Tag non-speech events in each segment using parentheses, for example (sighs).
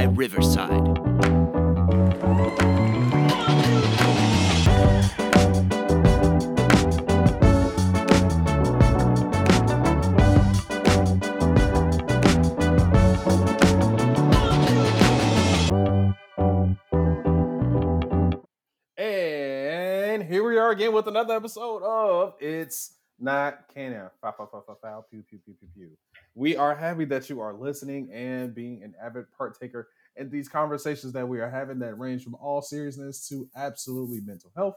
by Riverside. And here we are again with another episode of It's Not Canon. Foul, foul, foul, foul, foul, pew, pew, pew, pew, pew. We are happy that you are listening and being an avid partaker in these conversations that we are having that range from all seriousness to absolutely mental health,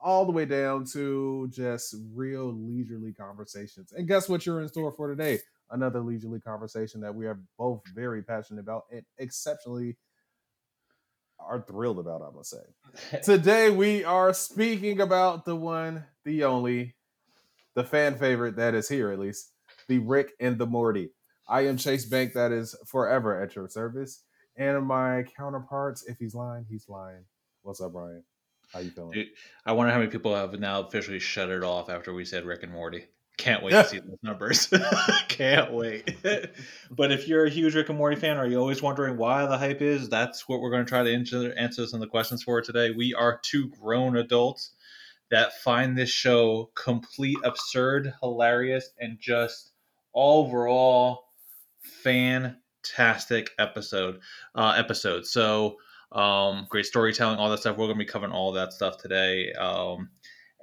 all the way down to just real leisurely conversations. And guess what you're in store for today? Another leisurely conversation that we are both very passionate about and exceptionally are thrilled about, I must say. (laughs) Today we are speaking about the one, the only, the fan favorite that is here at least, the Rick and the Morty. I am Chase Bank, that is forever at your service. And my counterparts, if he's lying, he's lying. What's up, Ryan? How you feeling? Dude, I wonder how many people have now officially shut it off after we said Rick and Morty. Can't wait to see (laughs) those numbers. (laughs) Can't wait. (laughs) but if you're a huge Rick and Morty fan, are you always wondering why the hype is? That's what we're going to try to answer, answer some of the questions for today. We are two grown adults that find this show complete absurd, hilarious, and just overall fantastic episode. Uh, episode. So um, great storytelling, all that stuff. We're to be covering all that stuff today. Um,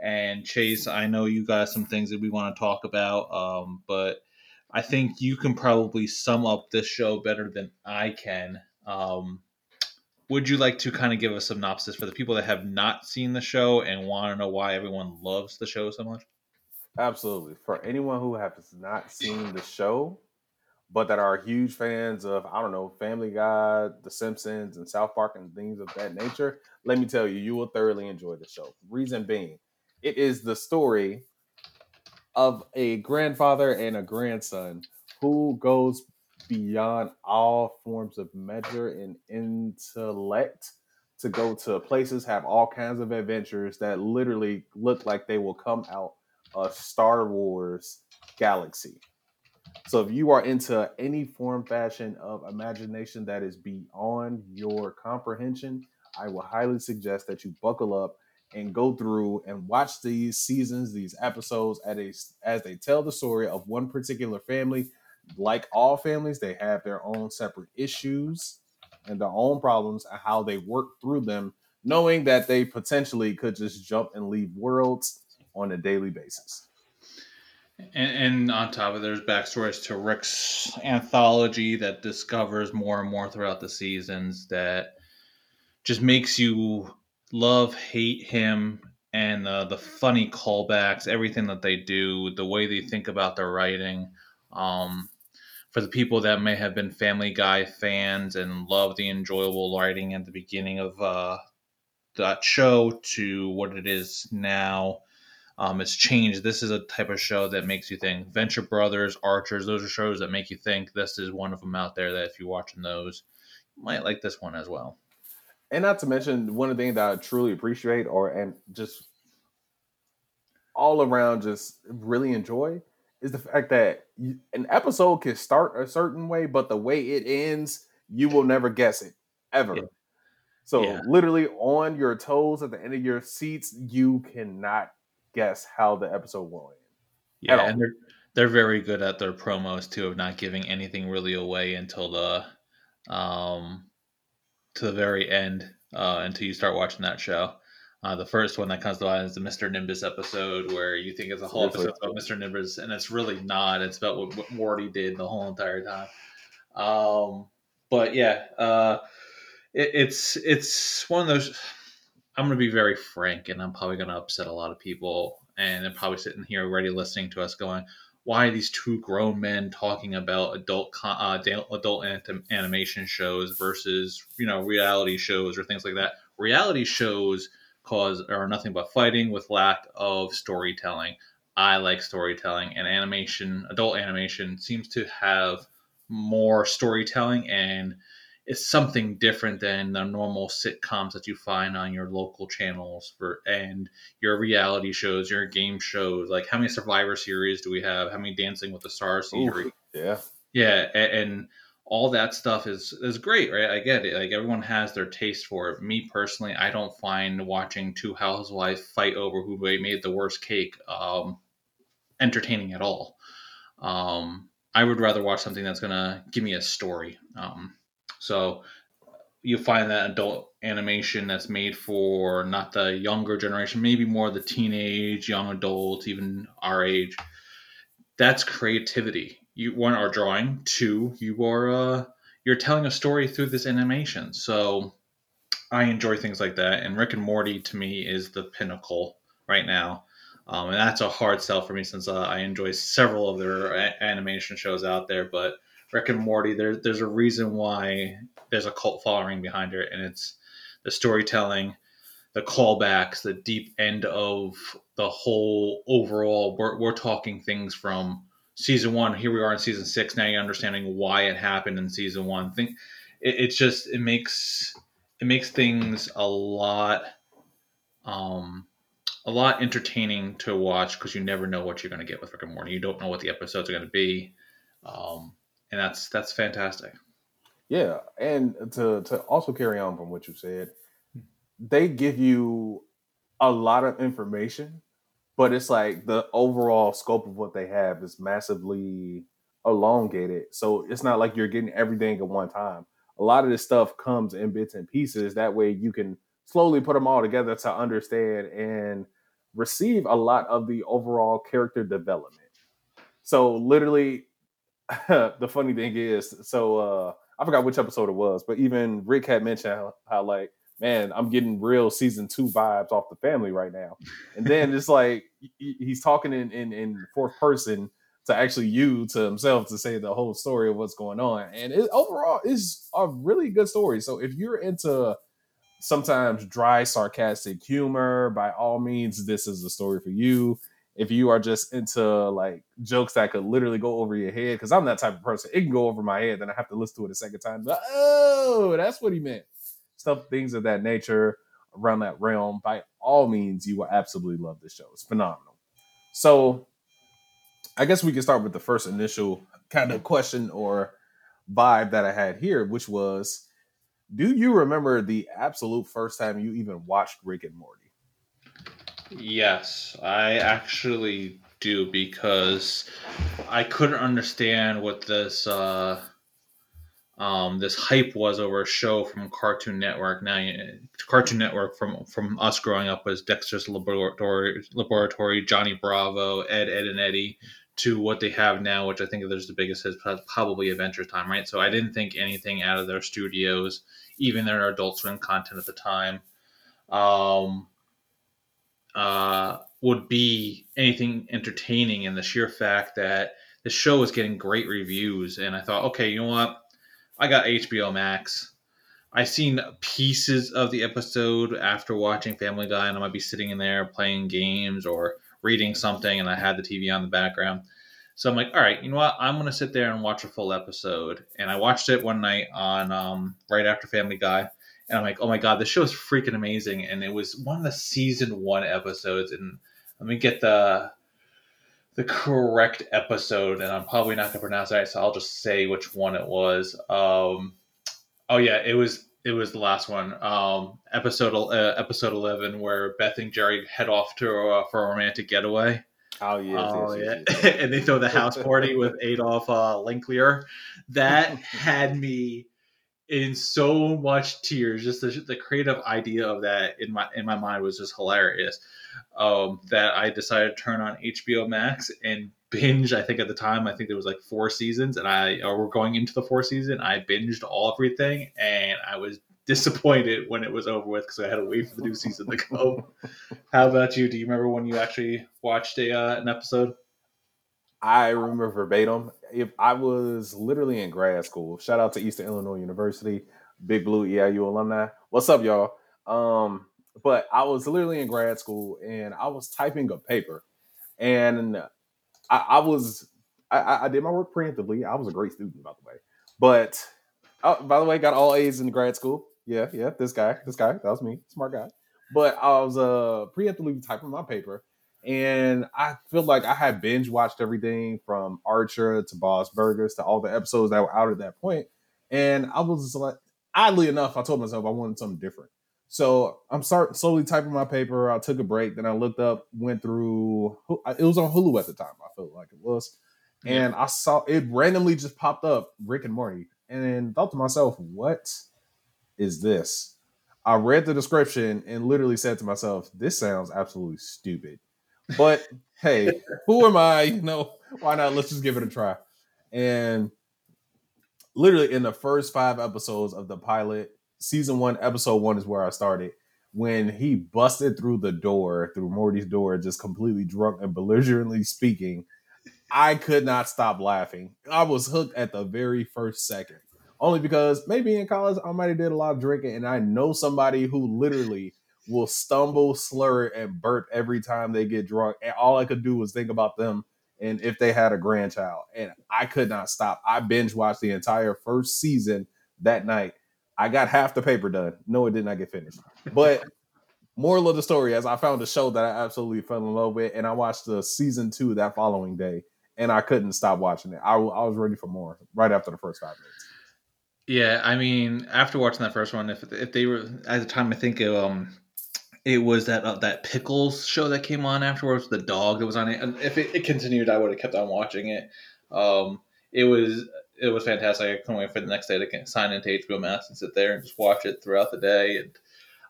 and Chase, I know you got some things that we want to talk about, um, but I think you can probably sum up this show better than I can. Um, would you like to kind of give a synopsis for the people that have not seen the show and want to know why everyone loves the show so much? Absolutely. For anyone who has not seen the show, but that are huge fans of, I don't know, Family Guy, The Simpsons, and South Park and things of that nature, let me tell you, you will thoroughly enjoy the show. Reason being, it is the story of a grandfather and a grandson who goes beyond all forms of measure and intellect to go to places, have all kinds of adventures that literally look like they will come out of Star Wars galaxy. So if you are into any form fashion of imagination that is beyond your comprehension, I will highly suggest that you buckle up and go through and watch these seasons, these episodes at a, as they tell the story of one particular family. Like all families, they have their own separate issues and their own problems and how they work through them, knowing that they potentially could just jump and leave worlds on a daily basis. And, and on top of there's backstories to Rick's anthology that discovers more and more throughout the seasons that just makes you love, hate him, and uh, the funny callbacks, everything that they do, the way they think about their writing. Um, for the people that may have been Family Guy fans and love the enjoyable writing at the beginning of uh, that show to what it is now, um, it's changed. This is a type of show that makes you think. Venture Brothers, Archers, those are shows that make you think. This is one of them out there that if you're watching those, you might like this one as well and not to mention one of the things that I truly appreciate or and just all around just really enjoy is the fact that you, an episode can start a certain way, but the way it ends, you will never guess it ever. Yeah. So yeah. literally on your toes at the end of your seats, you cannot guess how the episode will end. Yeah, and they're they're very good at their promos too of not giving anything really away until the um to the very end uh, until you start watching that show. Uh, the first one that comes to mind is the Mr. Nimbus episode, where you think it's a whole episode about Mr. Nimbus, and it's really not. It's about what, what Morty did the whole entire time. Um, but yeah, uh, it, it's it's one of those. I'm going to be very frank, and I'm probably going to upset a lot of people, and they're probably sitting here already listening to us going, why are these two grown men talking about adult uh, adult animation shows versus you know reality shows or things like that. Reality shows cause are nothing but fighting with lack of storytelling. I like storytelling, and animation, adult animation, seems to have more storytelling and it's something different than the normal sitcoms that you find on your local channels for and your reality shows, your game shows. Like how many Survivor series do we have? How many Dancing with the Stars series? yeah, yeah, and, and all that stuff is is great, right? I get it. Like everyone has their taste for it. Me personally, I don't find watching two housewives fight over who made the worst cake um, entertaining at all. Um, I would rather watch something that's gonna give me a story. Um, so you find that adult animation that's made for not the younger generation, maybe more the teenage, young adult, even our age. That's creativity you one are drawing, two you are uh, you're telling a story through this animation. So I enjoy things like that, and Rick and Morty to me is the pinnacle right now. Um, and that's a hard sell for me since uh, I enjoy several of their a- animation shows out there. But Rick and Morty, there, there's a reason why there's a cult following behind it, and it's the storytelling, the callbacks, the deep end of the whole overall. We're, we're talking things from season one. Here we are in season six. Now you're understanding why it happened in season one. Think it, it's just it makes it makes things a lot um a lot entertaining to watch because you never know what you're going to get with Rick and Morty. You don't know what the episodes are going to be, um, and that's that's fantastic. Yeah, and to to also carry on from what you said, they give you a lot of information but it's like the overall scope of what they have is massively elongated. So it's not like you're getting everything at one time. A lot of this stuff comes in bits and pieces. That way you can slowly put them all together to understand and receive a lot of the overall character development. So literally (laughs) the funny thing is, so uh I forgot which episode it was, but even Rick had mentioned how, how like man, I'm getting real season two vibes off the family right now. And then it's like he's talking in, in, in fourth person to actually you to himself to say the whole story of what's going on. And it overall is a really good story. So if you're into sometimes dry, sarcastic humor, by all means, this is a story for you. If you are just into like jokes that could literally go over your head, because I'm that type of person, it can go over my head, then I have to listen to it a second time. But, oh, that's what he meant stuff, things of that nature around that realm, by all means, you will absolutely love this show. It's phenomenal. So, I guess we can start with the first initial kind of question or vibe that I had here, which was Do you remember the absolute first time you even watched Rick and Morty? Yes, I actually do because I couldn't understand what this uh, um, this hype was over a show from Cartoon Network. Now, Cartoon Network from from us growing up was Dexter's Laboratory, Laboratory, Johnny Bravo, Ed, Ed and Eddy, to what they have now, which I think there's the biggest is probably Adventure Time, right? So I didn't think anything out of their studios, even their Adult Swim content at the time, um, uh, would be anything entertaining. And the sheer fact that the show was getting great reviews, and I thought, okay, you know what? I got HBO Max. I've seen pieces of the episode after watching Family Guy, and I might be sitting in there playing games or reading something, and I had the TV on the background. So I'm like, all right, you know what? I'm gonna sit there and watch a full episode. And I watched it one night on um, right after Family Guy, and I'm like, oh my god, this show is freaking amazing. And it was one of the season one episodes, and let me get the the correct episode, and I'm probably not gonna pronounce it right, so I'll just say which one it was. Um, oh yeah, it was it was the last one. Um, episode uh, episode eleven, where Beth and Jerry head off to uh, for a romantic getaway. Oh yeah, oh yes, yeah, (laughs) and they throw the house party with Adolf uh, Lincler. That (laughs) had me in so much tears. Just the, the creative idea of that in my in my mind was just hilarious um, that I decided to turn on HBO Max and binge. I think at the time, I think there was like four seasons, and I or we're going into the fourth season. I binged all everything, and I was disappointed when it was over with because I had to wait for the new season to go. (laughs) How about you? Do you remember when you actually watched a uh, an episode? I remember verbatim. If I was literally in grad school, shout out to Eastern Illinois University, Big Blue EIU alumni. What's up, y'all? Um, but I was literally in grad school and I was typing a paper, and I, I was I, I, did my work preemptively. I was a great student, by the way. But oh, by the way, got all A's in grad school. Yeah, yeah. This guy, this guy, that was me, smart guy. But I was uh preemptively typing my paper, and I feel like I had binge watched everything from Archer to Bob's Burgers to all the episodes that were out at that point. And I was like, oddly enough, I told myself I wanted something different. So I'm start slowly typing my paper. I took a break, then I looked up, went through. It was on Hulu at the time. I felt like it was, and I saw it randomly just popped up Rick and Morty, and then thought to myself, "What is this?" I read the description and literally said to myself, "This sounds absolutely stupid." But hey, who am I? You know, why not? Let's just give it a try. And literally in the first five episodes of the pilot, season one, episode one is where I started. When he busted through the door, through Morty's door, just completely drunk and belligerently speaking, I could not stop laughing. I was hooked at the very first second. Only because maybe in college I might have did a lot of drinking, and I know somebody who literally will stumble, slur, and burp every time they get drunk. And all I could do was think about them and if they had a grandchild. And I could not stop. I binge watched the entire first season that night. I got half the paper done. No, it did not get finished. But moral of the story, as I found a show that I absolutely fell in love with, and I watched the season two that following day, and I couldn't stop watching it. I, I was ready for more right after the first five minutes. Yeah, I mean, after watching that first one, if if they were at the time, I think it, um, it was that uh, that pickles show that came on afterwards. The dog that was on it. And if it, it continued, I would have kept on watching it. Um, it was it was fantastic. I couldn't wait for the next day to sign into HBO Max and sit there and just watch it throughout the day. And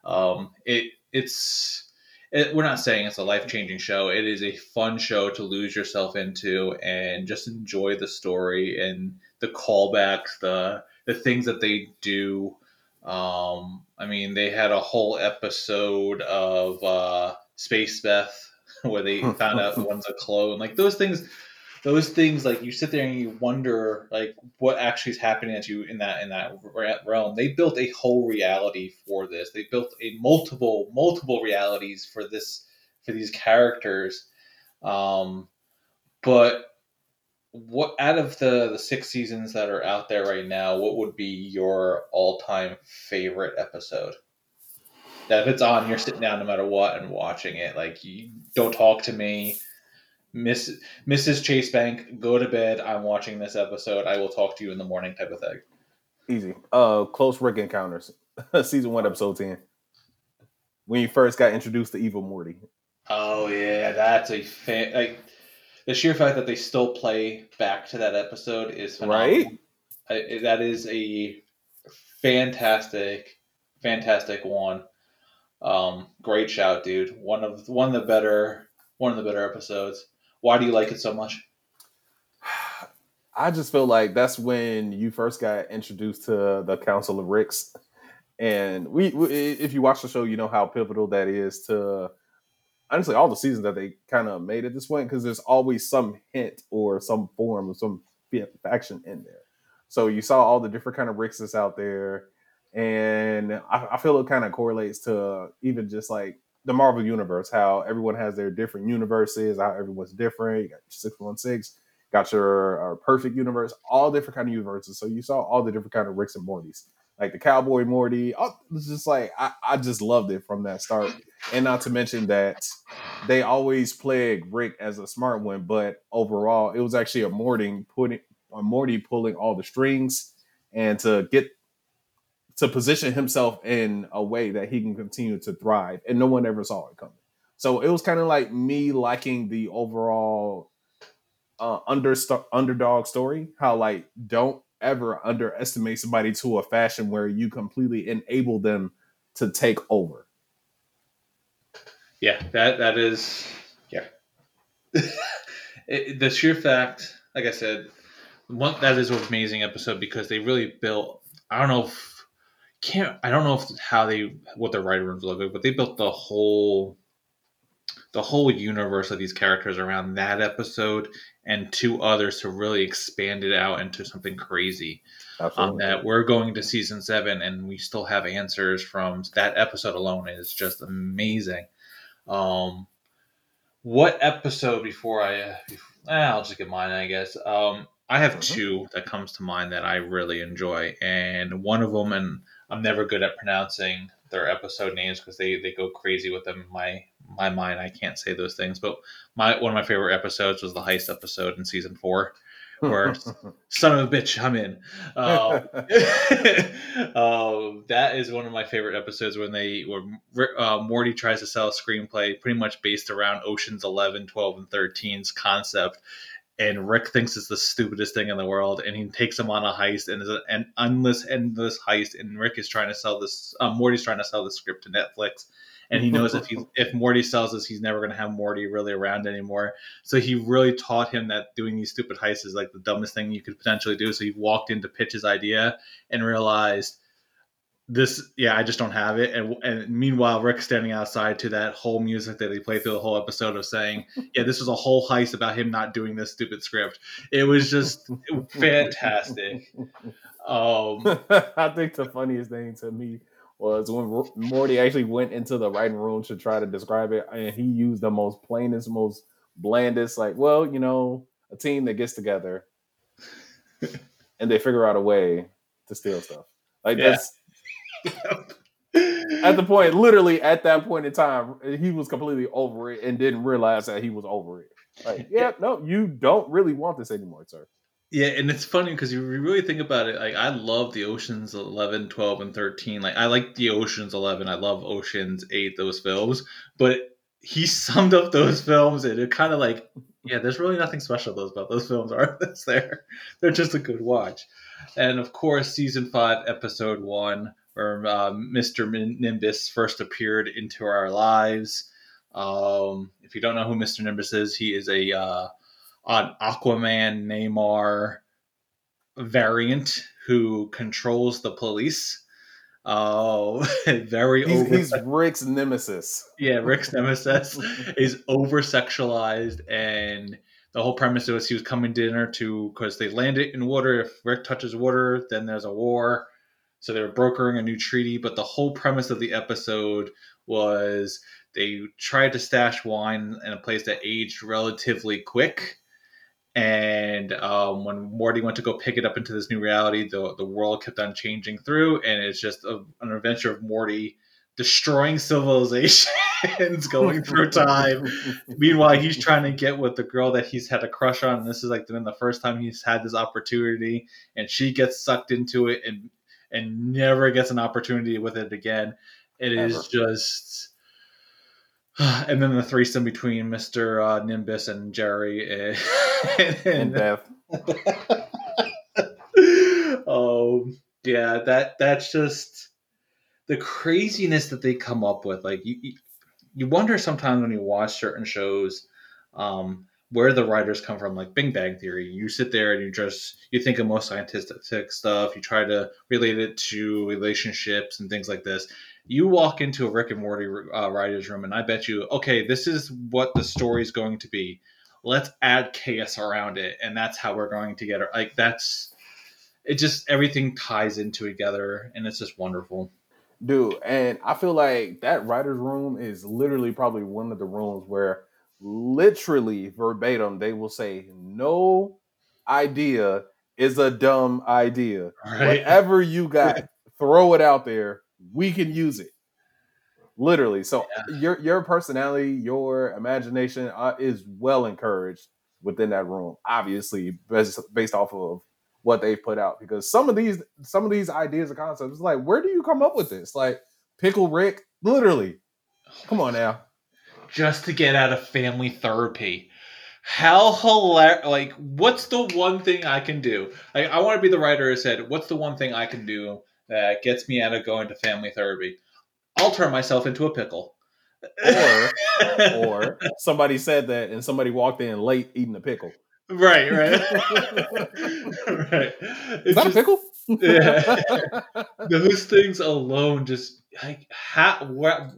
um, it it's it, we're not saying it's a life changing show. It is a fun show to lose yourself into and just enjoy the story and the callbacks, the the things that they do. Um, I mean, they had a whole episode of uh, Space Beth (laughs) where they (laughs) found out one's a clone. Like those things, those things, like you sit there and you wonder, like what actually is happening at you in that in that realm. They built a whole reality for this. They built a multiple multiple realities for this for these characters. Um, but what out of the the six seasons that are out there right now, what would be your all time favorite episode? That if it's on, you're sitting down no matter what and watching it. Like you don't talk to me. Miss Mrs. Chase Bank, go to bed. I'm watching this episode. I will talk to you in the morning, type of thing. Easy. Uh, close Rick encounters, (laughs) season one, episode ten. When you first got introduced to Evil Morty. Oh yeah, that's a fan. Like the sheer fact that they still play back to that episode is phenomenal. Right. I, that is a fantastic, fantastic one. Um, great shout, dude. One of one of the better one of the better episodes. Why do you like it so much? (sighs) I just feel like that's when you first got introduced to the Council of Ricks, and we, we if you watch the show, you know how pivotal that is to honestly all the seasons that they kind of made at this point because there's always some hint or some form of some faction in there. So you saw all the different kind of that's out there, and I, I feel it kind of correlates to even just like the Marvel universe, how everyone has their different universes, how everyone's different. You got six one six, got your uh, perfect universe, all different kind of universes. So you saw all the different kind of Ricks and Mortys like the Cowboy Morty. It's just like I, I just loved it from that start. And not to mention that they always played Rick as a smart one, but overall it was actually a Morty putting a Morty pulling all the strings and to get to position himself in a way that he can continue to thrive. And no one ever saw it coming. So it was kind of like me liking the overall uh, under underdog story. How like don't ever underestimate somebody to a fashion where you completely enable them to take over. Yeah, that that is yeah. (laughs) it, the sheer fact, like I said, one that is an amazing episode because they really built. I don't know if can't. I don't know if how they what the writer rooms look like, but they built the whole the whole universe of these characters around that episode and two others to really expand it out into something crazy. Um, that we're going to season seven and we still have answers from that episode alone is just amazing. Um, what episode before I? Uh, eh, I'll just get mine, I guess. Um, I have mm-hmm. two that comes to mind that I really enjoy, and one of them, and I'm never good at pronouncing their episode names because they they go crazy with them in my my mind. I can't say those things, but my one of my favorite episodes was the heist episode in season four, where (laughs) son of a bitch, I'm in. Um, uh, (laughs) (laughs) that is one of my favorite episodes when they where uh, Morty tries to sell a screenplay pretty much based around Ocean's 11, 12, and 13's concept. And Rick thinks it's the stupidest thing in the world, and he takes him on a heist, and is an endless, endless heist. And Rick is trying to sell this. Uh, Morty's trying to sell the script to Netflix, and he knows if (laughs) he if Morty sells this, he's never going to have Morty really around anymore. So he really taught him that doing these stupid heists is like the dumbest thing you could potentially do. So he walked in to pitch his idea and realized this yeah i just don't have it and, and meanwhile rick's standing outside to that whole music that he played through the whole episode of saying (laughs) yeah this was a whole heist about him not doing this stupid script it was just (laughs) fantastic um i think the funniest thing to me was when Morty actually went into the writing room to try to describe it, and he used the most plainest, most blandest, like, well, you know, a team that gets together (laughs) and they figure out a way to steal stuff. Like yeah. that's at the point, literally at that point in time, he was completely over it and didn't realize that he was over it. Like, (laughs) yeah, no, you don't really want this anymore, sir. Yeah, and it's funny because you really think about it. Like, I love the Oceans 11, 12, and 13. Like, I like the Oceans 11. I love Oceans 8, those films. But he (laughs) summed up those films and it kind of like, yeah, there's really nothing special those about those films are (laughs) there. They're just a good watch. And of course, season five, episode one, where uh, Mr. Nimbus first appeared into our lives. Um, if you don't know who Mr. Nimbus is, he is a uh, an Aquaman Namor variant who controls the police. Oh, (laughs) very he's, over. He's Rick's nemesis. Yeah, Rick's nemesis (laughs) is over sexualized, and the whole premise was he was coming to dinner to because they landed in water. If Rick touches water, then there's a war. So they were brokering a new treaty. But the whole premise of the episode was they tried to stash wine in a place that aged relatively quick and um, when Morty went to go pick it up into this new reality, the the world kept on changing through, and it's just a, an adventure of Morty destroying civilizations, (laughs) going through time. (laughs) Meanwhile, he's trying to get with the girl that he's had a crush on, and this is like been the first time he's had this opportunity, and she gets sucked into it and and never gets an opportunity with it again. It Ever. is just (sighs) and then the threesome between Mr. Uh, Nimbus and Jerry (laughs) and, and, Beth. (laughs) um, yeah, that that's just the craziness that they come up with. Like you, you wonder sometimes when you watch certain shows, um, where the writers come from. Like Big Bang Theory, you sit there and you just you think of most scientific stuff. You try to relate it to relationships and things like this you walk into a Rick and Morty uh, writer's room, and I bet you, okay, this is what the story is going to be. Let's add chaos around it, and that's how we're going to get it. Like that's it. Just everything ties into together, and it's just wonderful, dude. And I feel like that writer's room is literally probably one of the rooms where, literally verbatim, they will say, "No idea is a dumb idea. Right. Whatever you got, (laughs) throw it out there." We can use it. Literally. So yeah. your your personality your imagination uh, is well encouraged within that room obviously based, based off of what they've put out because some of these some of these ideas and concepts like where do you come up with this? Like pickle rick literally. Come on now. Just to get out of family therapy. How hilarious like what's the one thing i can do? Like, i want to be the writer who said what's the one thing i can do that gets me out of going to family therapy. I'll turn myself into a pickle. or or somebody said that and somebody walked in late eating a pickle. Right, right. (laughs) right. Is that just, a pickle? yeah. (laughs) Those things alone just like how where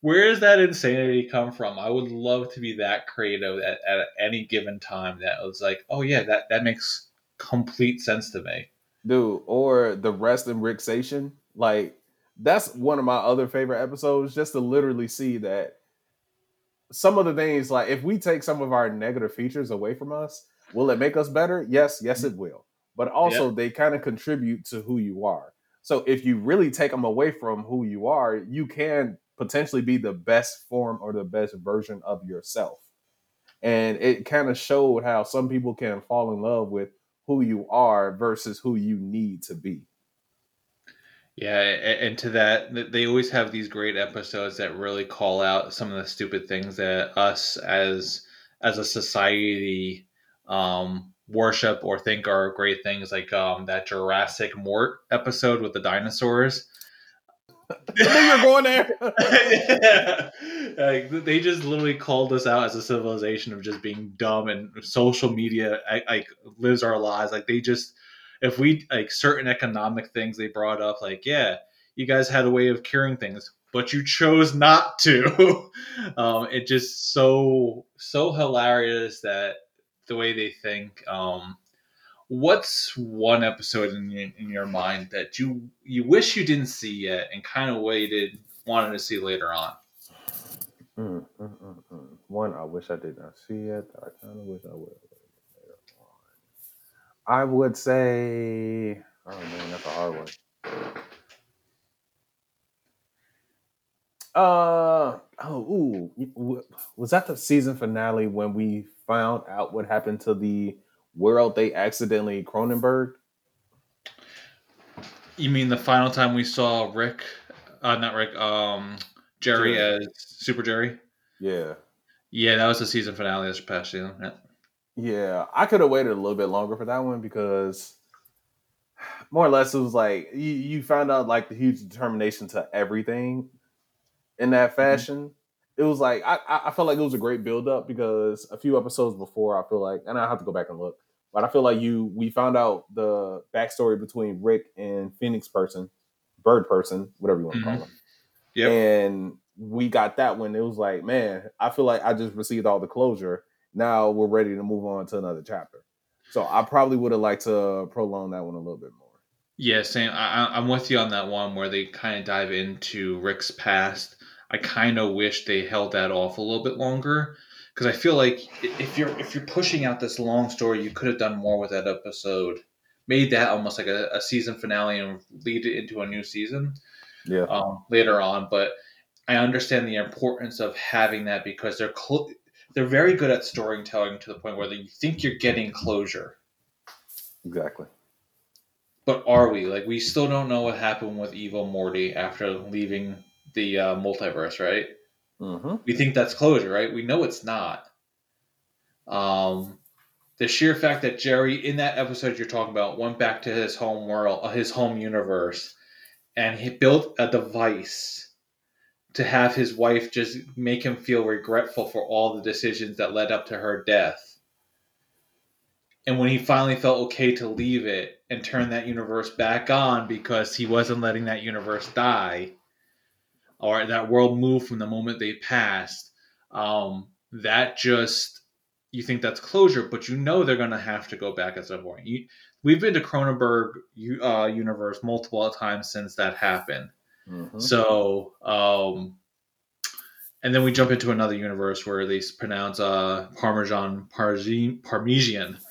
where does that insanity come from? I would love to be that creative at, at any given time that was like, oh yeah, that, that makes complete sense to me dude, or the rest in Ricklaxation. Like that's one of my other favorite episodes, just to literally see that some of the things, like if we take some of our negative features away from us, will it make us better? Yes, yes, it will. But also, they kind of contribute to who you are. So if you really take them away from who you are, you can potentially be the best form or the best version of yourself. And it kind of showed how some people can fall in love with who you are versus who you need to be. Yeah, and to that, they always have these great episodes that really call out some of the stupid things that us as as a society um, worship or think are great things, like um, that Juricksic Mort episode with the dinosaurs. You're going there. yeah. (laughs) Like they just literally called us out as a civilization of just being dumb and social media like lives our lives. Like they just if we like certain economic things they brought up, like, yeah, you guys had a way of curing things, but you chose not to. (laughs) um, it just so so hilarious that the way they think. Um, what's one episode in in your mind that you you wish you didn't see yet and kind of waited wanted to see later on? Mm, mm, mm, mm. One I wish I did not see yet I kind of wish I would. I would say, oh man, that's a hard one. Uh oh, ooh, was that the season finale when we found out what happened to the world they accidentally Cronenberg? You mean the final time we saw Rick, uh, not Rick, um, Jerry, Jerry. as Super Jerry? Yeah, yeah, that was the season finale this past season. Yeah. Yeah, I could have waited a little bit longer for that one because more or less it was like you, you found out like the huge determination to everything in that mm-hmm. fashion. Mm-hmm. It was like I, I felt like it was a great build up because a few episodes before I feel like and I have to go back and look, but I feel like you we found out the backstory between Rick and Phoenix person, Bird person, whatever you want to mm-hmm. call him. Yeah. And we got that one. It was like, man, I feel like I just received all the closure now we're ready to move on to another chapter. So I probably would have liked to prolong that one a little bit more. Yeah, same. I, am with you on that one where they kind of dive into Rick's past. I kind of wish they held that off a little bit longer because I feel like if you're if you're pushing out this long story, you could have done more with that episode. Made that almost like a, a season finale and lead it into a new season. Yeah. Um, later on, but I understand the importance of having that because they're cl- they're very good at storytelling to the point where you think you're getting closure. Exactly. But are we? Like, we still don't know what happened with Evil Morty after leaving the uh, multiverse, right? Mm-hmm. We think that's closure, right? We know it's not. Um, the sheer fact that Jerry, in that episode you're talking about, went back to his home world, uh, his home universe, and he built a device to have his wife just make him feel regretful for all the decisions that led up to her death. And when he finally felt okay to leave it and turn that universe back on because he wasn't letting that universe die or that world move from the moment they passed, um, that just you think that's closure, but you know they're going to have to go back at some point. You, we've been to Cronenberg uh, universe multiple times since that happened Mm-hmm. So, um, and then we jump into another universe where they pronounce uh, Parmesan Parmesan. (laughs) (laughs)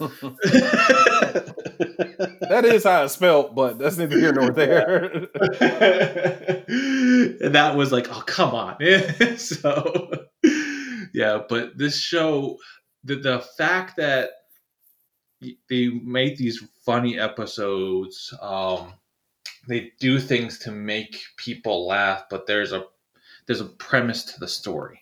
that is how it's spelled, but that's neither here nor there. (laughs) and that was like, oh come on. (laughs) so yeah, but this show, the the fact that they made these funny episodes, um, they do things to make people laugh, but there's a there's a premise to the story.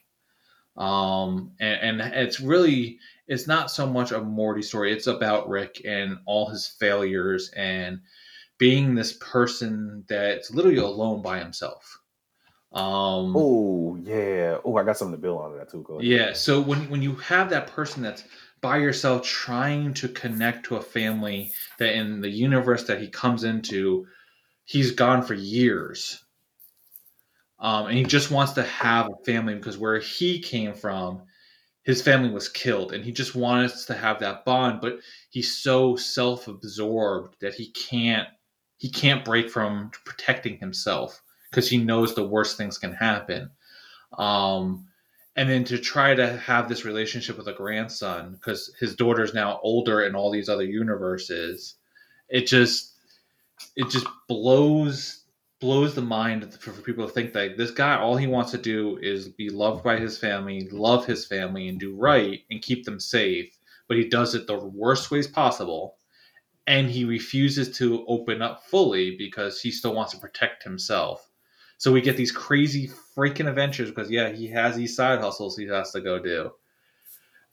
Um, and, and it's really it's not so much a Morty story. It's about Rick and all his failures and being this person that's literally alone by himself. Um, oh yeah. Oh, I got something to build on that too. Yeah. So when when you have that person that's by yourself trying to connect to a family that in the universe that he comes into he's gone for years. Um, and he just wants to have a family because where he came from, his family was killed, and he just wants to have that bond. But he's so self-absorbed that he can't he can't break from protecting himself because he knows the worst things can happen. Um, and then to try to have this relationship with a grandson because his daughter's now older in all these other universes, it just it just blows blows the mind for, for people to think that this guy all he wants to do is be loved by his family, love his family, and do right and keep them safe. But he does it the worst ways possible, and he refuses to open up fully because he still wants to protect himself. So we get these crazy freaking adventures because yeah, he has these side hustles he has to go do.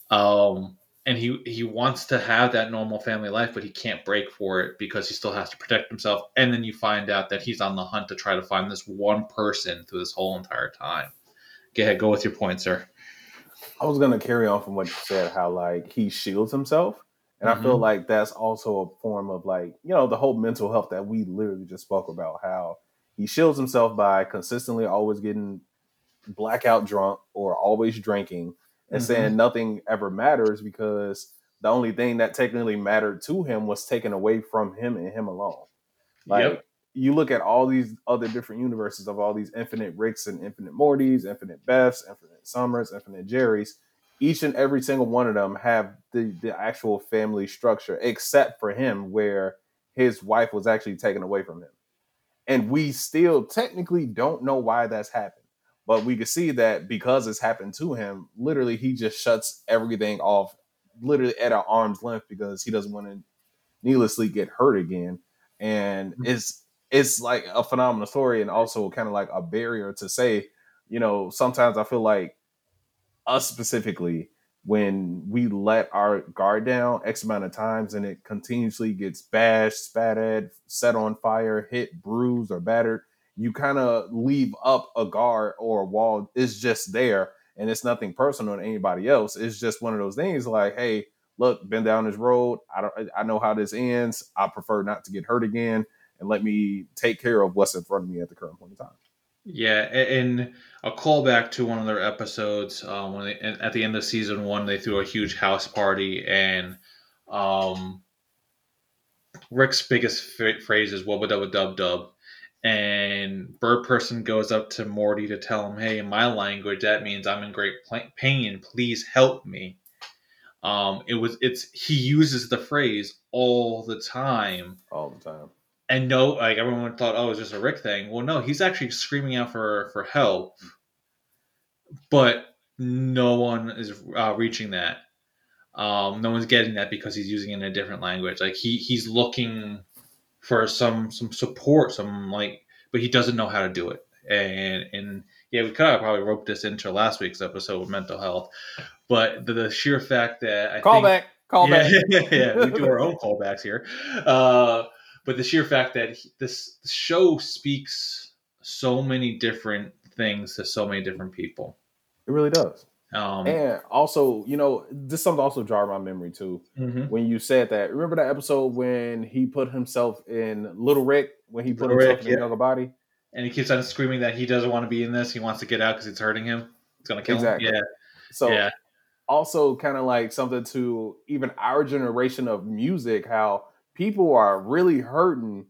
Um, and he he wants to have that normal family life, but he can't break for it because he still has to protect himself. And then you find out that he's on the hunt to try to find this one person through this whole entire time. Go ahead, go with your point, sir. I was gonna carry on from what you said, how like he shields himself. And mm-hmm. I feel mm-hmm. like that's also a form of like, you know, the whole mental health that we literally just spoke about, how he shields himself by consistently always getting blackout drunk or always drinking and mm-hmm. saying nothing ever matters because the only thing that technically mattered to him was taken away from him and him alone. Like yep. you look at all these other different universes of all these infinite Ricks and infinite Mortys, infinite Beths, infinite Summers, infinite Jerrys. Each and every single one of them have the, the actual family structure, except for him, where his wife was actually taken away from him. And we still technically don't know why that's happened. But we can see that because it's happened to him, literally he just shuts everything off, literally at an arm's length because he doesn't want to needlessly get hurt again. And mm-hmm. it's it's like a phenomenal story and also kind of like a barrier to say, you know, sometimes I feel like us specifically, when we let our guard down X amount of times and it continuously gets bashed, spat at, set on fire, hit, bruised, or battered, you kind of leave up a guard or a wall. It's just there, and it's nothing personal to anybody else. It's just one of those things like, hey, look, been down this road. I don't. I know how this ends. I prefer not to get hurt again, and let me take care of what's in front of me at the current point in time. Yeah, and a callback to one of their episodes um, when they, at the end of season one they threw a huge house party and um, Rick's biggest phrase is "wubba lubba dub dub," and bird person goes up to morty to tell him hey in my language that means i'm in great pain. Please help me. Um it was it's he uses the phrase all the time. All the time and no like everyone thought oh it's just a rick thing? Well no he's actually screaming out for for help. But no one is uh, reaching that. Um no one's getting that because he's using it in a different language. Like he he's looking for some some support, some like, but he doesn't know how to do it. And and yeah, we kind of probably roped this into last week's episode with mental health, but the, the sheer fact that I call think, back, call yeah, back, (laughs) yeah, we do our own (laughs) callbacks here. Uh, but the sheer fact that he, this show speaks so many different things to so many different people. It really does. Um, and also, you know, this something also jarred my memory too. Mm-hmm. When you said that, remember that episode when he put himself in Little Rick when he put Little himself Rick, in yeah. body, and he keeps on screaming that he doesn't want to be in this. He wants to get out because it's hurting him. It's gonna kill exactly. him. Yeah. So yeah. also kind of like something to even our generation of music, how people are really hurting,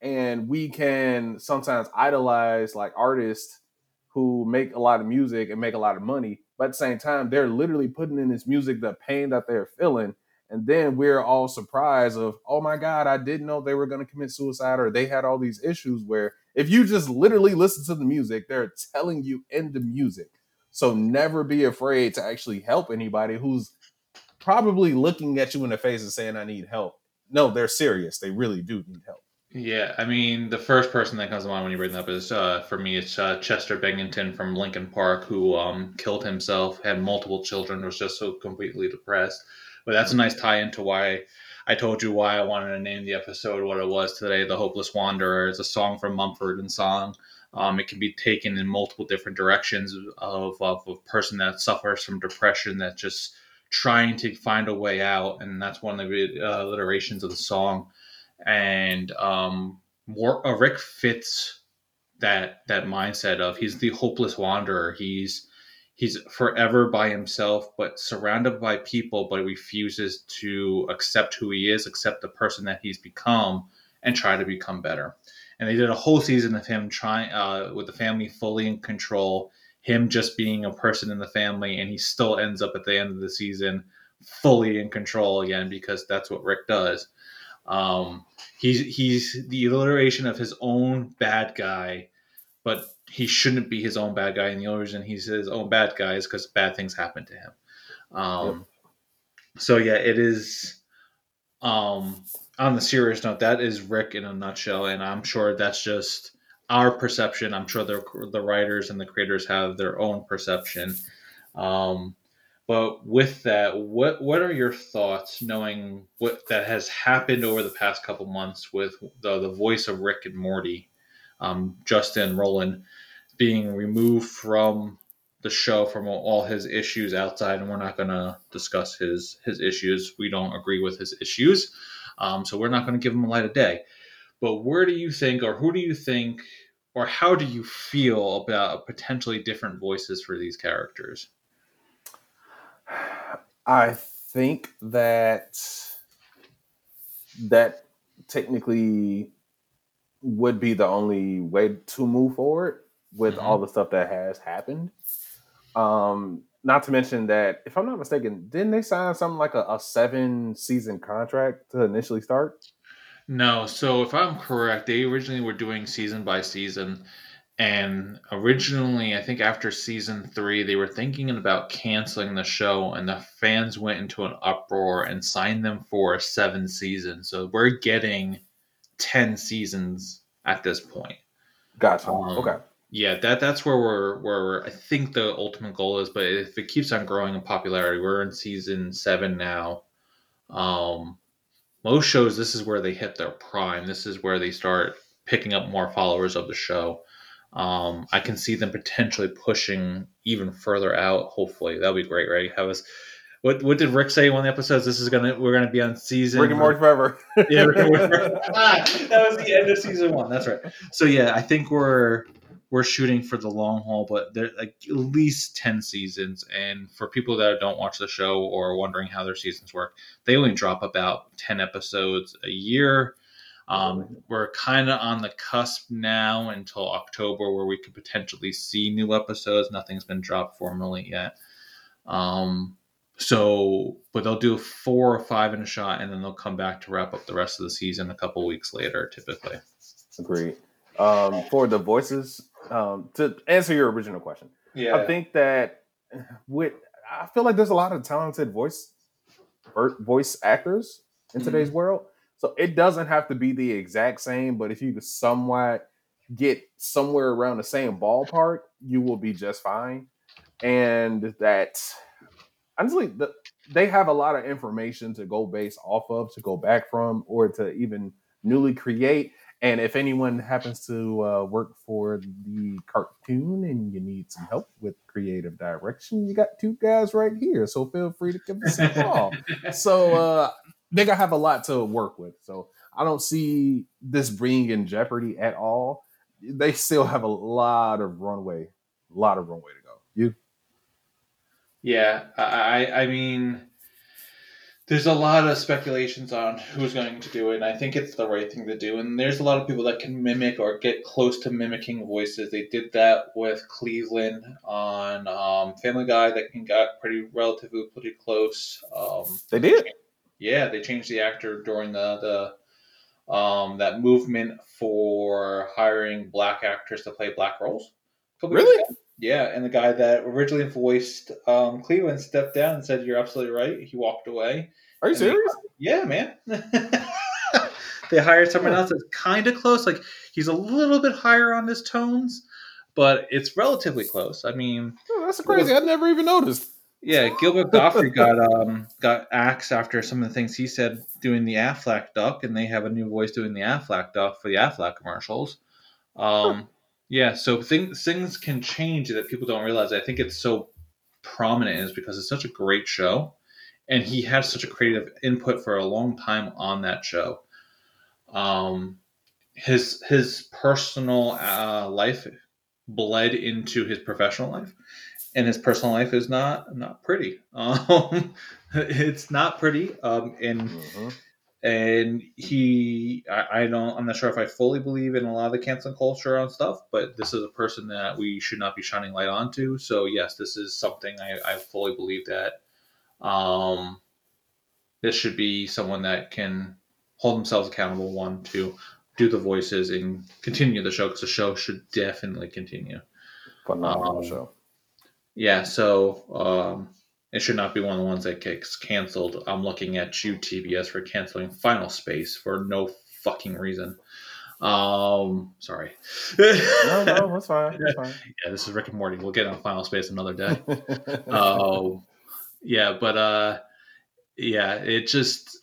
and we can sometimes idolize like artists who make a lot of music and make a lot of money but at the same time, they're literally putting in this music the pain that they're feeling. And then we're all surprised of, oh my God, I didn't know they were going to commit suicide or they had all these issues where if you just literally listen to the music, they're telling you in the music. So never be afraid to actually help anybody who's probably looking at you in the face and saying, I need help. No, they're serious. They really do need help. Yeah, I mean, the first person that comes to mind when you bring that up is, uh, for me, it's uh, Chester Bennington from Linkin Park, who um, killed himself, had multiple children, was just so completely depressed. But that's a nice tie into why I told you why I wanted to name the episode what it was today, "The Hopeless Wanderer." It's a song from Mumford and Sons. Um, it can be taken in multiple different directions of, of a person that suffers from depression that just trying to find a way out, and that's one of the uh, alliterations of the song and um, War- uh, Rick fits that that mindset of he's the hopeless wanderer. He's he's forever by himself, but surrounded by people, but refuses to accept who he is, accept the person that he's become, and try to become better. And they did a whole season of him trying uh, with the family fully in control, him just being a person in the family, and he still ends up at the end of the season fully in control again because that's what Rick does. Um, he's he's the alliteration of his own bad guy, but he shouldn't be his own bad guy. And the only reason he's his own bad guy is because bad things happen to him. Um, yep. So yeah, it is. Um, on the serious note, that is Rick in a nutshell, and I'm sure that's just our perception. I'm sure the the writers and the creators have their own perception. Um, but with that, what what are your thoughts, knowing what that has happened over the past couple months with the the voice of Rick and Morty, um, Justin Roiland, being removed from the show from all his issues outside, and we're not going to discuss his his issues. We don't agree with his issues, um, so we're not going to give him a light of day. But where do you think, or who do you think, or how do you feel about potentially different voices for these characters? I think that that technically would be the only way to move forward with mm-hmm. all the stuff that has happened. Um, not to mention that, if I'm not mistaken, didn't they sign something like a, a seven season contract to initially start? No. So if I'm correct, they originally were doing season by season. And originally, I think after season three, they were thinking about canceling the show, and the fans went into an uproar and signed them for seven seasons. So we're getting 10 seasons at this point. Gotcha. Um, okay. Yeah, that that's where we're where we're, I think the ultimate goal is. But if it keeps on growing in popularity, we're in season seven now. Um, most shows, this is where they hit their prime. This is where they start picking up more followers of the show. Um, I can see them potentially pushing even further out. Hopefully, that'd be great, right? Have us. What what did Rick say in one of the episodes? This is gonna we're gonna be on season Rick and Morty forever. yeah, Rick and Morty (laughs) forever. ah, that was the end of season one. That's right. So yeah, I think we're we're shooting for the long haul, but there's like at least 10 seasons. And for people that don't watch the show or wondering how their seasons work, they only drop about 10 episodes a year. Um, we're kind of on the cusp now until October where we could potentially see new episodes. Nothing's been dropped formally yet. Um, so, but they'll do four or five in a shot and then they'll come back to wrap up the rest of the season a couple weeks later, typically. Agreed. Um, for the voices, um, to answer your original question, yeah, I think that with I feel like there's a lot of talented voice voice actors in mm-hmm. today's world. So it doesn't have to be the exact same, but if you can somewhat get somewhere around the same ballpark, you will be just fine. And that honestly, the, they have a lot of information to go base off of, to go back from, or to even newly create. And if anyone happens to uh, work for the cartoon and you need some help with creative direction, you got two guys right here. So feel free to give us a call. (laughs) so uh, they gotta have a lot to work with. So I don't see this being in jeopardy at all. They still have a lot of runway, a lot of runway to go. You? Yeah, I I mean there's a lot of speculations on who's going to do it, and I think it's the right thing to do. And there's a lot of people that can mimic or get close to mimicking voices. They did that with Cleveland on um, Family Guy, that can got pretty relatively pretty close. Um, they did, yeah. They changed the actor during the the um, that movement for hiring black actors to play black roles. Really? Yeah, and the guy that originally voiced um, Cleveland stepped down and said, "You're absolutely right." He walked away. Are you serious? They, yeah, man. (laughs) they hired someone else that's kind of close. Like he's a little bit higher on his tones, but it's relatively close. I mean, oh, that's crazy. I never even noticed. Yeah, Gilbert Gottfried got um got axed after some of the things he said doing the Aflac duck, and they have a new voice doing the Aflac duck for the Aflac commercials. Um, huh. Yeah, so things things can change that people don't realize. I think it's so prominent is because it's such a great show, and he had such a creative input for a long time on that show. Um, his his personal uh, life bled into his professional life, and his personal life is not not pretty. (laughs) Um, it's not pretty, um, and. Mm-hmm and he I, I, don't i'm not sure if i fully believe in a lot of the cancel culture on stuff but this is a person that we should not be shining light onto so yes this is something i, I fully believe that um this should be someone that can hold themselves accountable one to do the voices and continue the show because the show should definitely continue phenomenal um, show yeah so um it should not be one of the ones that gets canceled. I'm looking at you, TBS, for canceling Final Space for no fucking reason. Um, sorry. no, no, that's fine. That's (laughs) fine. Yeah, this is Rick and Morty. We'll get on Final Space another day. (laughs) Um, yeah, but uh, yeah, it just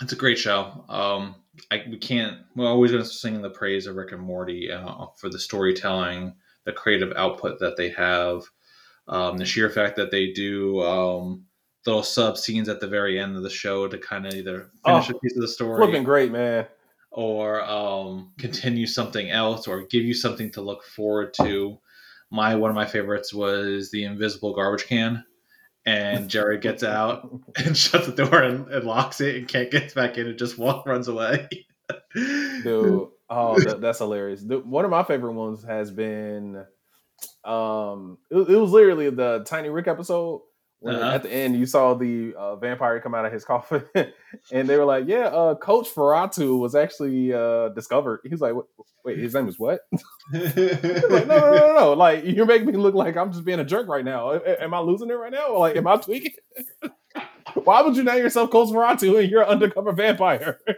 it's a great show. Um, I we can't. We're always going to sing the praise of Rick and Morty uh, for the storytelling, the creative output that they have, um, the sheer fact that they do um, little sub scenes at the very end of the show to kind of either finish Oh, a piece of the story Looking great, man. or um, continue something else or give you something to look forward to. My one of my favorites was the invisible garbage can, and Jerry gets (laughs) out and shuts the door and, and locks it and can't get back in and just walk runs away. (laughs) Dude, oh, that, that's hilarious. The, one of my favorite ones has been, um, it, it was literally the Tiny Rick episode. When Uh-huh. at the end you saw the uh, vampire come out of his (laughs) coffin, and they were like, "Yeah, uh, Coach Feratu was actually uh, discovered." He was like, "Wait, his name is what?" (laughs) like, no, no, no, no! Like you're making me look like I'm just being a jerk right now. Am I losing it right now? Like, am I tweaking? (laughs) (laughs) Why would you name yourself Feratu and you're an undercover vampire? (laughs)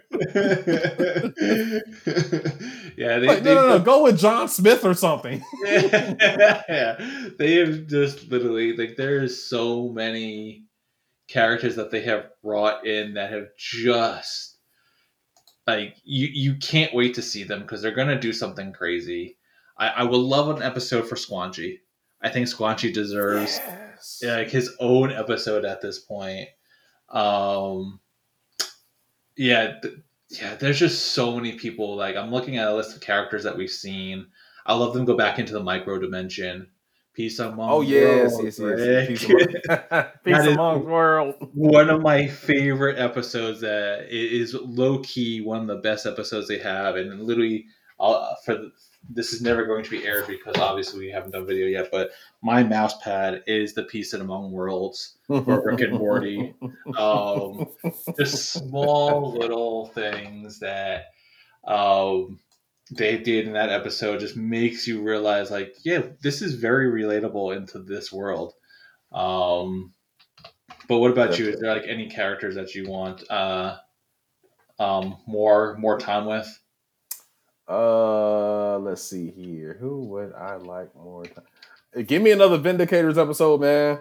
yeah, they, like, no, no, no, go with John Smith or something. yeah, (laughs) they have just literally like there's so many characters that they have brought in that have just like you you can't wait to see them because they're gonna do something crazy. I, I would love an episode for Squanchy. I think Squanchy deserves yeah, like his own episode at this point. Um, yeah, th- yeah. There's just so many people. Like I'm looking at a list of characters that we've seen. I love them go back into the micro dimension. Peace among Oh yes, worlds, yes, yes. Rick. Peace among, (laughs) (laughs) Peace among world. one of my favorite episodes that is low key one of the best episodes they have, and literally, uh, for the, this is never going to be aired because obviously we haven't done video yet. But my mouse pad is the piece in Among Worlds for Rick and Morty. (laughs) Um, just small little things that um, they did in that episode just makes you realize, like, yeah, this is very relatable into this world. Um, but what about you? Is there like any characters that you want uh, um, more more time with? Uh, let's see here. Who would I like more? Time? Give me another Vindicators episode, man.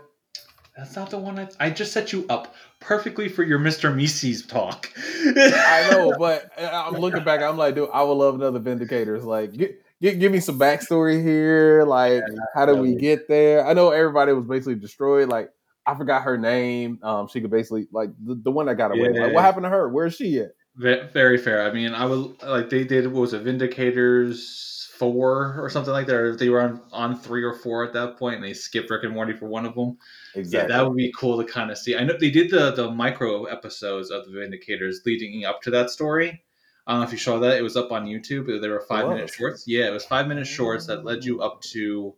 That's not the one I, I just set you up perfectly for your Mr. Meeseeks talk. I know, (laughs) but uh, I'm looking back. I'm like, dude, I would love another Vindicators. Like, get, get, give me some backstory here. Like, how did we get there? I know everybody was basically destroyed. Like, I forgot her name. Um, she could basically like the, the one that got away. Yeah. Like, what happened to her? Where's she at? Ve- Very fair. I mean, I would like they did what was it Vindicators four or something like that. Or they were on on three or four at that point, and they skipped Rick and Morty for one of them. Exactly. Yeah, that would be cool to kind of see. I know they did the the micro episodes of the Vindicators leading up to that story. I don't know if you saw that. It was up on YouTube. They were five minute shorts. Yeah, it was five minute shorts that led you up to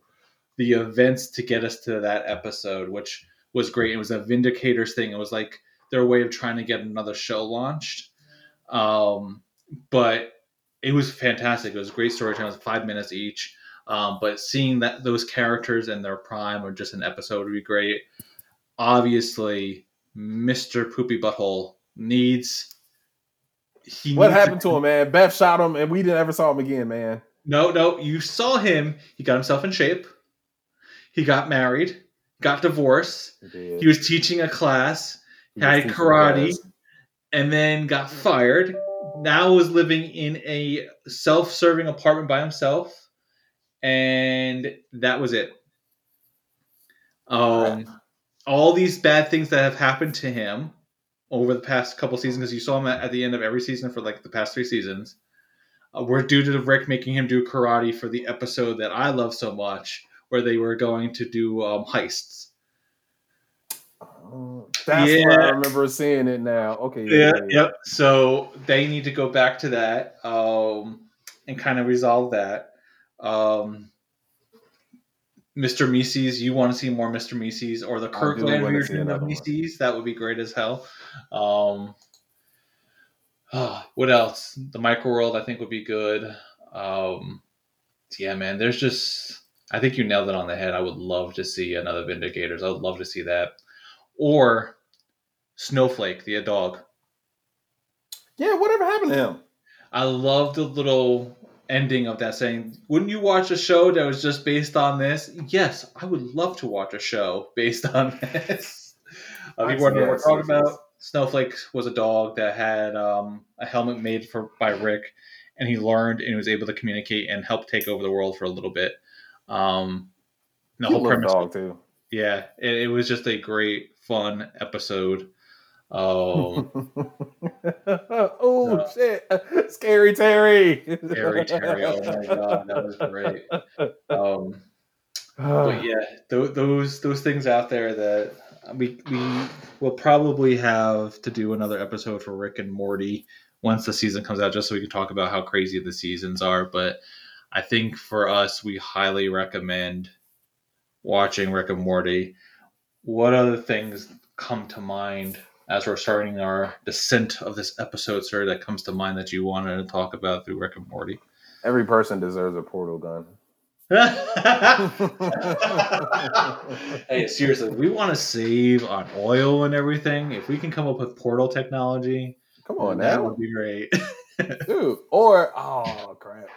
the events to get us to that episode, which was great. It was a Vindicators thing. It was like their way of trying to get another show launched. Um, but it was fantastic. It was great storytelling. It was five minutes each. Um, but seeing that those characters in their prime or just an episode would be great. Obviously, Mr. Poopy Butthole needs. He what needs happened to him, man? Beth shot him, and we didn't ever saw him again, man. No, no, you saw him. He got himself in shape. He got married, got divorced. He, He was teaching a class, He had karate. us. And then got fired. Now was living in a self-serving apartment by himself, and that was it. Um, all these bad things that have happened to him over the past couple seasons, because you saw him at, at the end of every season for like the past three seasons, uh, were due to Rick making him do karate for the episode that I love so much, where they were going to do um, heists. Oh, That's Yeah. where I remember seeing it now. Okay. yeah, yep. So they need to go back to that um, and kind of resolve that. Um, Mr. Meeseeks, you want to see more Mr. Meeseeks or the Kirkland version of. Meeseeks? That would be great as hell. Um, ah, what else? The Micro World, I think, would be good. Um, yeah, man. There's just, I think you nailed it on the head. I would love to see another Vindicators. I would love to see that. Or Snowflake, the dog. Yeah, whatever happened to him? I love the little ending of that saying, "Wouldn't you watch a show that was just based on this?" Yes, I would love to watch a show based (laughs) on this. Uh, people know what we're talking about. Snowflake was a dog that had um, a helmet made for by Rick, and he learned and was able to communicate and help take over the world for a little bit. Um, the whole premise, dog too. Yeah, it, it, was just a great, fun episode. Um, (laughs) oh uh, shit! Scary Terry. Scary Terry. Oh my god, that was great. Um, but (sighs) yeah, th- those those things out there that we we will probably have to do another episode for Rick and Morty once the season comes out, just so we can talk about how crazy the seasons are. But I think for us, we highly recommend watching Rick and Morty. What other things come to mind as we're starting our descent of this episode, sir? That comes to mind that you wanted to talk about through Rick and Morty. Every person deserves a portal gun. (laughs) hey, seriously, we want to save on oil and everything. If we can come up with portal technology, come on, that now. would be great, (laughs) dude. Or oh crap,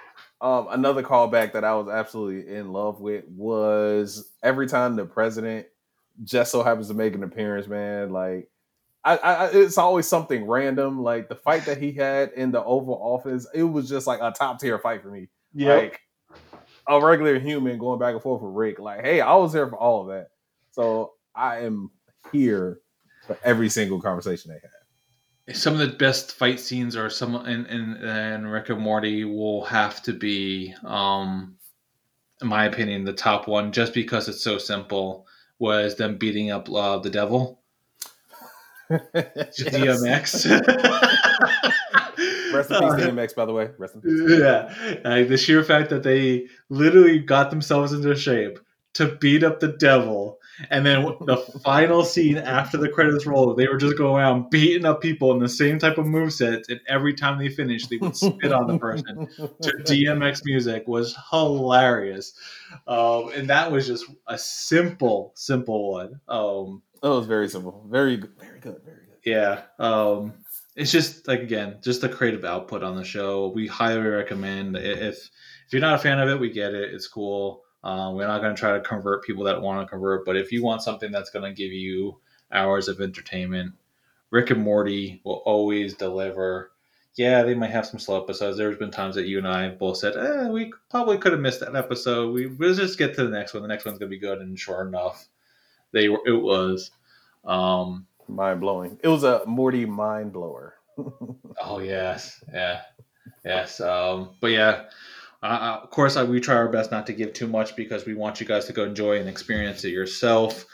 um, another callback that I was absolutely in love with was every time the president just so happens to make an appearance, man. Like, I, I, it's always something random. Like the fight that he had in the Oval Office, it was just like a top tier fight for me. Yeah. Like, a regular human going back and forth with Rick. Like, hey, I was there for all of that. So I am here for every single conversation they have. Some of the best fight scenes are some in, in, in Rick and Morty will have to be, um, in my opinion, the top one, just because it's so simple, was them beating up uh, the devil. (laughs) DMX. (laughs) Rest in peace, DMX. By the way, rest in peace. Yeah, the sheer fact that they literally got themselves into shape to beat up the devil, and then (laughs) the final scene after the credits roll, they were just going around beating up people in the same type of move sets, and every time they finished, they would spit on the person. to (laughs) DMX music was hilarious, um, and that was just a simple, simple one. Um, it was very simple, very good, very good, very good. Yeah. Um, it's just like again, just the creative output on the show. We highly recommend if if you're not a fan of it, we get it. It's cool. Um, we're not going to try to convert people that want to convert, but if you want something that's going to give you hours of entertainment, Rick and Morty will always deliver. Yeah, they might have some slow episodes. There's been times that you and I both said, eh, we probably could have missed that episode. We we'll just get to the next one. The next one's going to be good, and sure enough, they were. It was. Um, mind blowing. It was a Morty mind blower. (laughs) oh yes, yeah, yes. Um, but yeah, uh, of course, I, we try our best not to give too much because we want you guys to go enjoy and experience it yourself.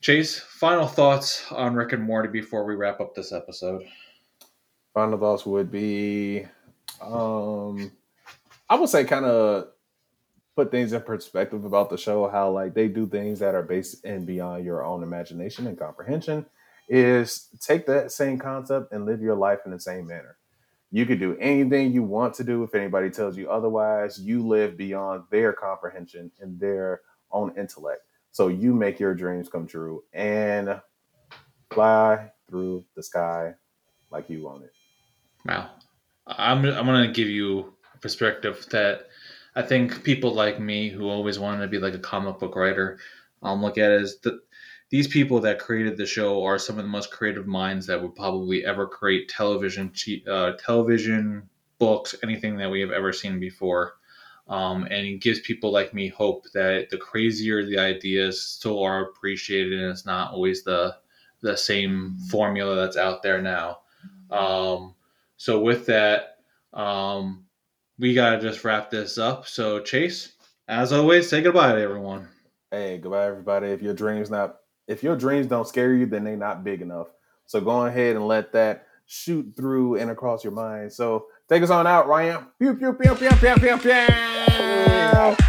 Chase, final thoughts on Rick and Morty before we wrap up this episode. Final thoughts would be, um, I would say, kind of put things in perspective about the show. How like they do things that are based and beyond your own imagination and comprehension is take that same concept and live your life in the same manner. You could do anything you want to do. If anybody tells you otherwise, you live beyond their comprehension and their own intellect. So you make your dreams come true and fly through the sky like you want it. Wow. I'm, I'm going to give you a perspective that I think people like me who always wanted to be like a comic book writer um, look at it as the, these people that created the show are some of the most creative minds that would probably ever create television, uh, television, books, anything that we have ever seen before. Um, and it gives people like me hope that the crazier the ideas still are appreciated, and it's not always the the same formula that's out there now. Um, so with that, um, we gotta just wrap this up. So Chase, as always, say goodbye to everyone. Hey, goodbye everybody. If your dreams not if your dreams don't scare you, then they're not big enough. So go ahead and let that shoot through and across your mind. So take us on out, Ryan. Pew, pew, pew, pew, pew, pew, pew.